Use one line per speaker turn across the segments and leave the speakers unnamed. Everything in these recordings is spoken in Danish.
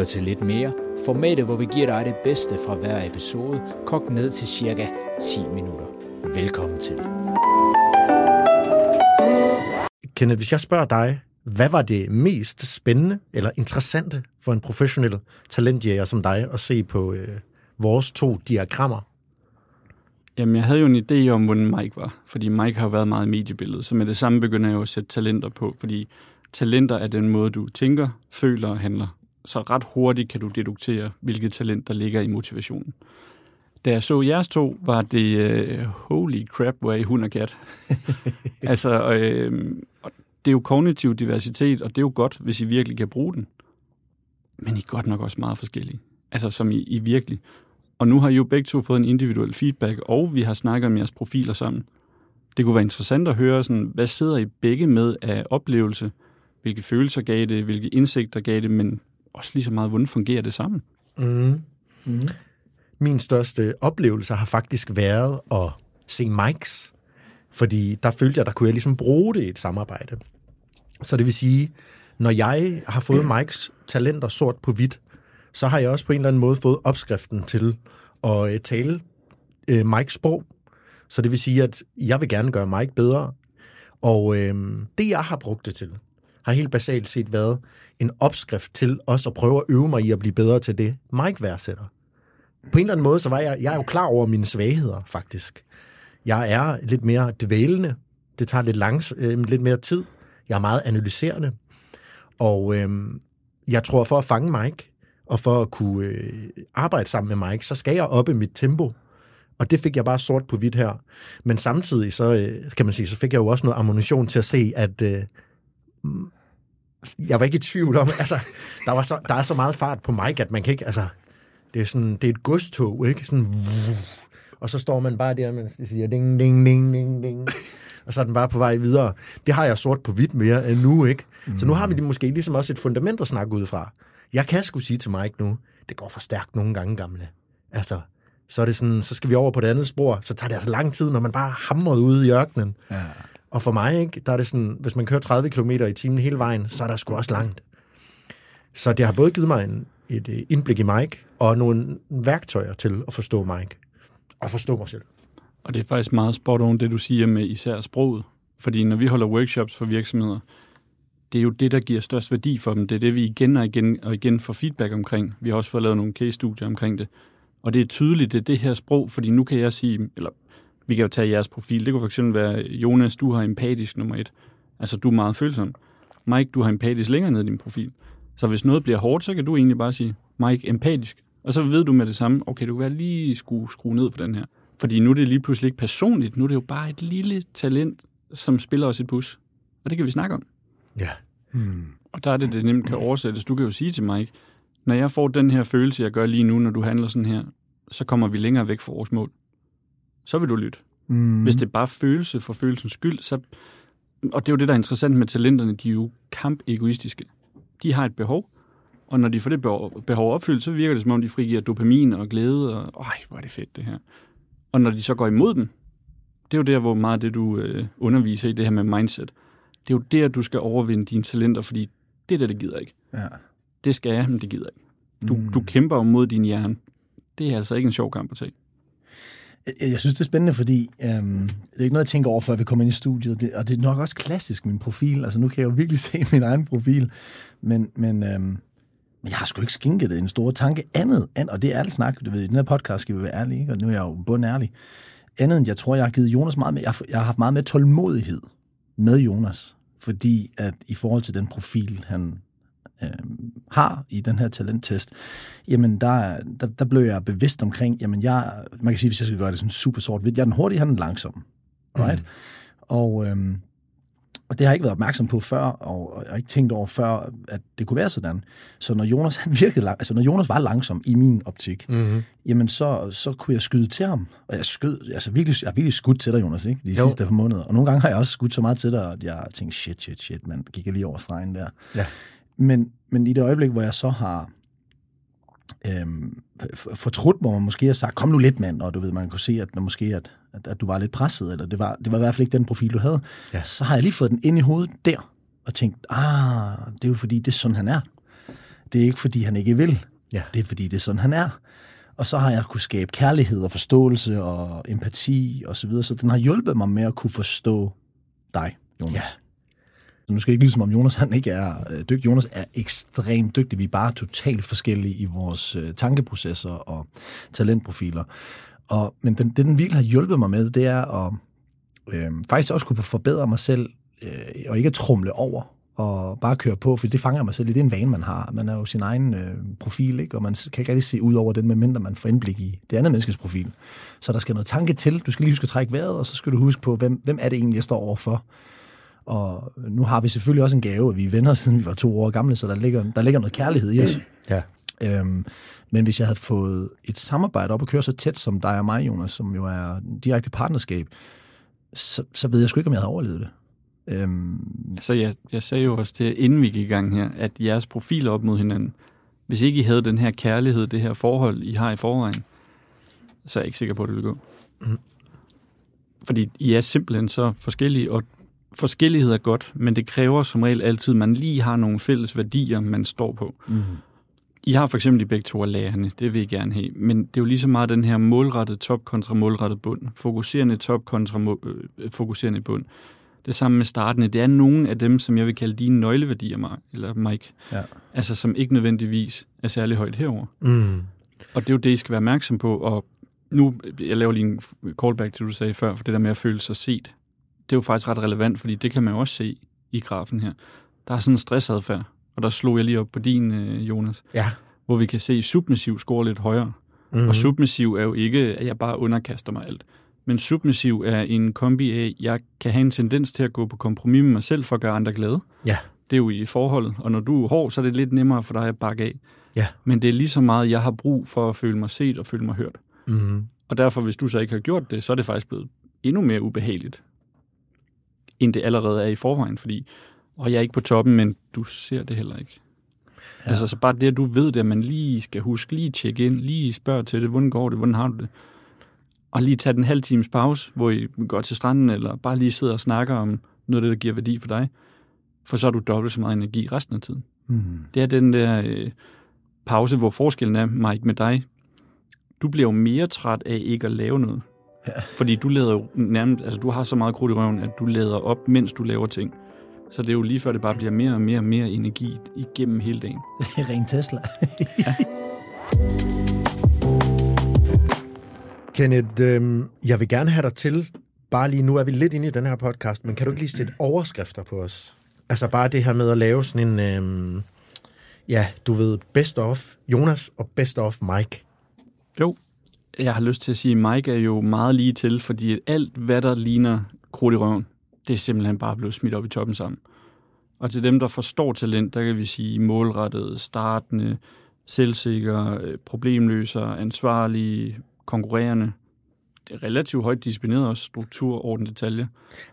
Lytter til lidt mere. Formatet, hvor vi giver dig det bedste fra hver episode, kogt ned til cirka 10 minutter. Velkommen til.
Kenneth, hvis jeg spørger dig, hvad var det mest spændende eller interessante for en professionel talentjæger som dig at se på øh, vores to diagrammer?
Jamen, jeg havde jo en idé om, hvordan Mike var, fordi Mike har jo været meget i mediebilledet, så med det samme begynder jeg jo at sætte talenter på, fordi talenter er den måde, du tænker, føler og handler. Så ret hurtigt kan du deduktere, hvilket talent, der ligger i motivationen. Da jeg så jeres to, var det uh, holy crap, hvor er I hund og kat. altså, øh, det er jo kognitiv diversitet, og det er jo godt, hvis I virkelig kan bruge den. Men I er godt nok også meget forskellige. Altså, som I, I virkelig. Og nu har I jo begge to fået en individuel feedback, og vi har snakket om jeres profiler sammen. Det kunne være interessant at høre, sådan, hvad sidder I begge med af oplevelse? Hvilke følelser gav det? Hvilke indsigter gav det? Men også lige så meget, hvordan fungerer det sammen?
Mm. Mm. Min største oplevelse har faktisk været at se Mikes, fordi der følte jeg, der kunne jeg ligesom bruge det i et samarbejde. Så det vil sige, når jeg har fået Mikes talenter sort på hvidt, så har jeg også på en eller anden måde fået opskriften til at øh, tale øh, Mikes sprog. Så det vil sige, at jeg vil gerne gøre Mike bedre. Og øh, det, jeg har brugt det til, har helt basalt set været en opskrift til også at prøve at øve mig i at blive bedre til det, Mike værdsætter. På en eller anden måde, så var jeg, jeg er jo klar over mine svagheder, faktisk. Jeg er lidt mere dvælende. Det tager lidt, langs, øh, lidt mere tid. Jeg er meget analyserende. Og øh, jeg tror, for at fange Mike, og for at kunne øh, arbejde sammen med Mike, så skal jeg oppe mit tempo. Og det fik jeg bare sort på hvidt her. Men samtidig, så øh, kan man sige, så fik jeg jo også noget ammunition til at se, at øh, Mm. jeg var ikke i tvivl om, altså, der, var så, der er så meget fart på Mike, at man kan ikke, altså, det er sådan, det er et godstog, ikke? Sådan, og så står man bare der, og siger ding, ding, ding, ding, ding. Og så er den bare på vej videre. Det har jeg sort på hvidt mere end nu, ikke? Så nu har vi måske ligesom også et fundament at snakke ud fra. Jeg kan sgu sige til Mike nu, det går for stærkt nogle gange, gamle. Altså, så er det sådan, så skal vi over på det andet spor, så tager det altså lang tid, når man bare hamrer ude i ørkenen. Ja. Og for mig, ikke, der er det sådan, hvis man kører 30 km i timen hele vejen, så er der sgu også langt. Så det har både givet mig en, et øh, indblik i Mike, og nogle værktøjer til at forstå Mike, og forstå mig selv.
Og det er faktisk meget spot on, det du siger med især sproget. Fordi når vi holder workshops for virksomheder, det er jo det, der giver størst værdi for dem. Det er det, vi igen og igen og igen får feedback omkring. Vi har også fået lavet nogle case-studier omkring det. Og det er tydeligt, det er det her sprog, fordi nu kan jeg sige, eller vi kan jo tage jeres profil. Det kunne fx være, Jonas, du har empatisk nummer et. Altså, du er meget følsom. Mike, du har empatisk længere ned i din profil. Så hvis noget bliver hårdt, så kan du egentlig bare sige, Mike, empatisk. Og så ved du med det samme, okay, du kan være lige skrue, skrue ned for den her. Fordi nu er det lige pludselig ikke personligt. Nu er det jo bare et lille talent, som spiller os et bus. Og det kan vi snakke om.
Ja.
Hmm. Og der er det, det nemt kan oversættes. Du kan jo sige til Mike, når jeg får den her følelse, jeg gør lige nu, når du handler sådan her, så kommer vi længere væk fra vores mål. Så vil du lytte. Mm. Hvis det er bare følelse for følelsens skyld, så... Og det er jo det, der er interessant med talenterne, de er jo kamp-egoistiske. De har et behov, og når de får det behov opfyldt, så virker det som om, de frigiver dopamin og glæde, og ej, hvor er det fedt det her. Og når de så går imod dem, det er jo der, hvor meget det, du øh, underviser i det her med mindset. Det er jo der, du skal overvinde dine talenter, fordi det er det, det gider ikke.
Ja.
Det skal jeg, men det gider ikke. Du, mm. du kæmper mod din hjerne. Det er altså ikke en sjov kamp at tage.
Jeg, jeg synes, det er spændende, fordi øhm, det er ikke noget, jeg tænker over, før vi kommer ind i studiet, det, og det er nok også klassisk, min profil. Altså, nu kan jeg jo virkelig se min egen profil, men, men, øhm, men jeg har sgu ikke skinket det en stor tanke andet, end, og det er ærligt snak, du ved, i den her podcast skal vi være ærlige, ikke? og nu er jeg jo bundærlig. andet end jeg tror, jeg har givet Jonas meget med, jeg, har- jeg har haft meget med tålmodighed med Jonas, fordi at i forhold til den profil, han øh, har i den her talenttest, jamen der, der, der blev jeg bevidst omkring, jamen jeg, man kan sige, hvis jeg skal gøre det sådan super sort hvidt, jeg er den hurtige, han er den langsomme. Right? Mm. Og, øhm, og det har jeg ikke været opmærksom på før, og, og jeg har ikke tænkt over før, at det kunne være sådan. Så når Jonas, han virkede lang, altså når Jonas var langsom i min optik, mm-hmm. jamen så, så kunne jeg skyde til ham. Og jeg skød, altså virkelig, jeg har virkelig skudt til dig, Jonas, ikke? De
Jo.
sidste par måneder. Og nogle gange har jeg også skudt så meget til dig, at jeg tænkte, shit, shit, shit, man gik jeg lige over stregen der.
Ja.
Men, men i det øjeblik, hvor jeg så har øhm, fortrudt, hvor man måske har sagt, kom nu lidt, mand, og du ved, man kunne se, at, måske, at, at, at du var lidt presset, eller det var, det var i hvert fald ikke den profil, du havde,
Ja.
så har jeg lige fået den ind i hovedet der, og tænkt, ah, det er jo fordi, det er sådan, han er. Det er ikke fordi, han ikke vil.
Ja.
Det er fordi, det er sådan, han er. Og så har jeg kunne skabe kærlighed og forståelse og empati og så videre, så den har hjulpet mig med at kunne forstå dig, Jonas.
Ja.
Så nu skal jeg ikke lyde som om Jonas han ikke er øh, dygtig. Jonas er ekstremt dygtig. Vi er bare totalt forskellige i vores øh, tankeprocesser og talentprofiler. Og, men den, det, den virkelig har hjulpet mig med, det er at øh, faktisk også kunne forbedre mig selv, øh, og ikke at trumle over, og bare køre på, for det fanger mig selv i. Det er en vane, man har. Man er jo sin egen øh, profil, ikke? og man kan ikke rigtig se ud over den, medmindre man får indblik i det andet menneskes profil. Så der skal noget tanke til. Du skal lige huske at trække vejret, og så skal du huske på, hvem, hvem er det egentlig, jeg står overfor. Og nu har vi selvfølgelig også en gave, at vi er venner, siden vi var to år gamle, så der ligger, der ligger noget kærlighed i os.
Ja.
Øhm, men hvis jeg havde fået et samarbejde op og køre så tæt som dig og mig, Jonas, som jo er direkte partnerskab, så, så ved jeg sgu ikke, om jeg havde overlevet det. Øhm,
Altså, jeg, jeg sagde jo også til, inden vi gik i gang her, at jeres profiler op mod hinanden, hvis ikke I havde den her kærlighed, det her forhold, I har i forvejen, så er jeg ikke sikker på, at det vil gå. Fordi I er simpelthen så forskellige, og forskellighed er godt, men det kræver som regel altid, at man lige har nogle fælles værdier, man står på. Mm. I har for eksempel de begge to af lærerne, det vil I gerne have, men det er jo lige så meget den her målrettet top kontra målrettet bund. Fokuserende top kontra må, øh, fokuserende bund. Det samme med startende. Det er nogle af dem, som jeg vil kalde dine nøgleværdier, Mark, eller Mike.
Ja.
Altså, som ikke nødvendigvis er særlig højt herover.
Mm.
Og det er jo det, I skal være opmærksom på. Og nu, jeg laver lige en callback til, du sagde før, for det der med at føle sig set. Det er jo faktisk ret relevant, fordi det kan man jo også se i grafen her. Der er sådan en stressadfærd, og der slog jeg lige op på din, øh, Jonas,
Ja.
hvor vi kan se, submissiv scorer lidt højere. Mm-hmm. Og submissiv er jo ikke, at jeg bare underkaster mig alt. Men submissiv er en kombi af, jeg kan have en tendens til at gå på kompromis med mig selv for at gøre andre glade.
Ja.
Det er jo i forholdet, og når du er hård, så er det lidt nemmere for dig at bakke af.
Ja.
Men det er lige så meget, jeg har brug for at føle mig set og føle mig hørt.
Mm.
Og derfor, hvis du så ikke har gjort det, så er det faktisk blevet endnu mere ubehageligt, end det allerede er i forvejen, fordi og jeg er ikke på toppen, men du ser det heller ikke. Ja. Altså, så bare det, at du ved det, at man lige skal huske, lige tjekke ind, lige spørge til det, hvordan går det, hvordan har du det? Og lige tage den halv times pause, hvor I går til stranden, eller bare lige sidder og snakker om noget af det, der giver værdi for dig. For så har du dobbelt så meget energi resten af tiden.
mm,
Det er den der øh, pause, hvor forskellen er, Mike, med dig. Du bliver jo mere træt af ikke at lave noget. Ja. Fordi du lader jo nærmest, altså du har så meget krudt i røven, at du lader op, mens du laver ting. Så det er jo lige før, det bare bliver mere og mere og mere energi igennem hele dagen.
ren Tesla.
Kenneth, øh, jeg vil gerne have dig til, bare lige nu er vi lidt inde i den her podcast, men kan du ikke lige sætte overskrifter på os? Altså bare det her med at lave sådan en, øh, ja, du ved, best of Jonas og best of Mike.
Jo, jeg har lyst til at sige, at Mike er jo meget lige til, fordi alt, hvad der ligner krudt i røven, det er simpelthen bare blevet smidt op i toppen sammen. Og til dem, der forstår talent, der kan vi sige målrettet, startende, selvsikker, øh, problemløser, ansvarlige, konkurrerende. Det er relativt højt disciplineret også, struktur, orden, detalje.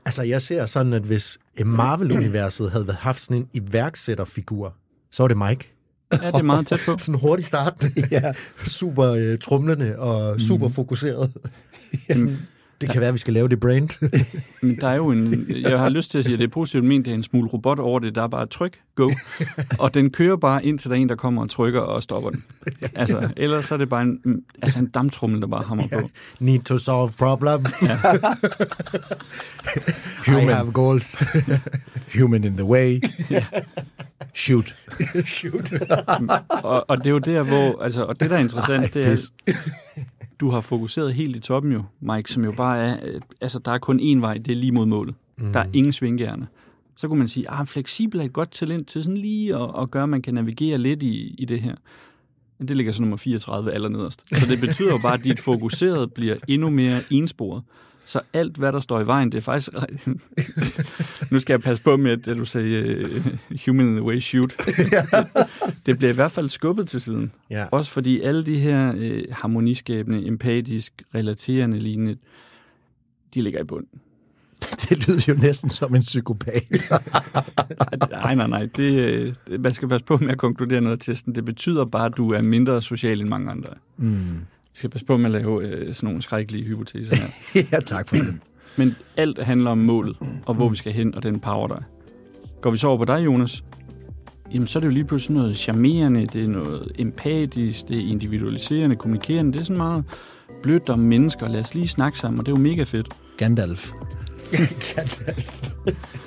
Altså jeg ser sådan, at hvis øh, Marvel-universet havde haft sådan en iværksætterfigur, så var det Mike.
Ja, det er meget tæt på.
Sådan hurtigt starten. ja. Super øh, trumlende og super fokuseret. ja, sådan, Det kan være, at vi skal lave det brand.
Men der er jo en, jeg har lyst til at sige, at det er positivt ment, det er en smule robot over det, der er bare tryk, go, og den kører bare ind til der er en, der kommer og trykker og stopper den. Altså, ellers er det bare en, altså en damptrummel, der bare hammer på.
Need to solve problem.
Ja.
I
Human.
have goals.
Human in the way. Shoot.
Og, og det er jo der, hvor, altså, og det der er interessant, det er, du har fokuseret helt i toppen jo, Mike, som jo bare er, øh, altså der er kun én vej, det er lige mod målet. Mm. Der er ingen svingjerne. Så kunne man sige, ah, fleksibel er et godt talent til sådan lige at, at gøre, at man kan navigere lidt i, i det her. Men det ligger så nummer 34 allernederst. Så det betyder jo bare, at dit fokuseret bliver endnu mere ensporet. Så alt, hvad der står i vejen, det er faktisk... nu skal jeg passe på med, at du sagde uh, human in the way shoot. det bliver i hvert fald skubbet til siden.
Ja.
Også fordi alle de her øh, harmoniskabende, empatisk, relaterende lignende, de ligger i bunden.
Det lyder jo næsten som en psykopat.
Nej, nej, nej. Det, øh, man skal passe på med at konkludere noget af testen. Det betyder bare, at du er mindre social end mange andre. Mm. Du skal passe på med at lave øh, sådan nogle skrækkelige hypoteser her.
ja, tak for den.
Men alt handler om målet, og hvor vi skal hen, og den power, der er. Går vi så over på dig, Jonas? Jamen, så er det jo lige pludselig noget charmerende, det er noget empatisk, det er individualiserende, kommunikerende. Det er sådan meget blødt om mennesker. Lad os lige snakke sammen, og det er jo mega fedt.
Gandalf.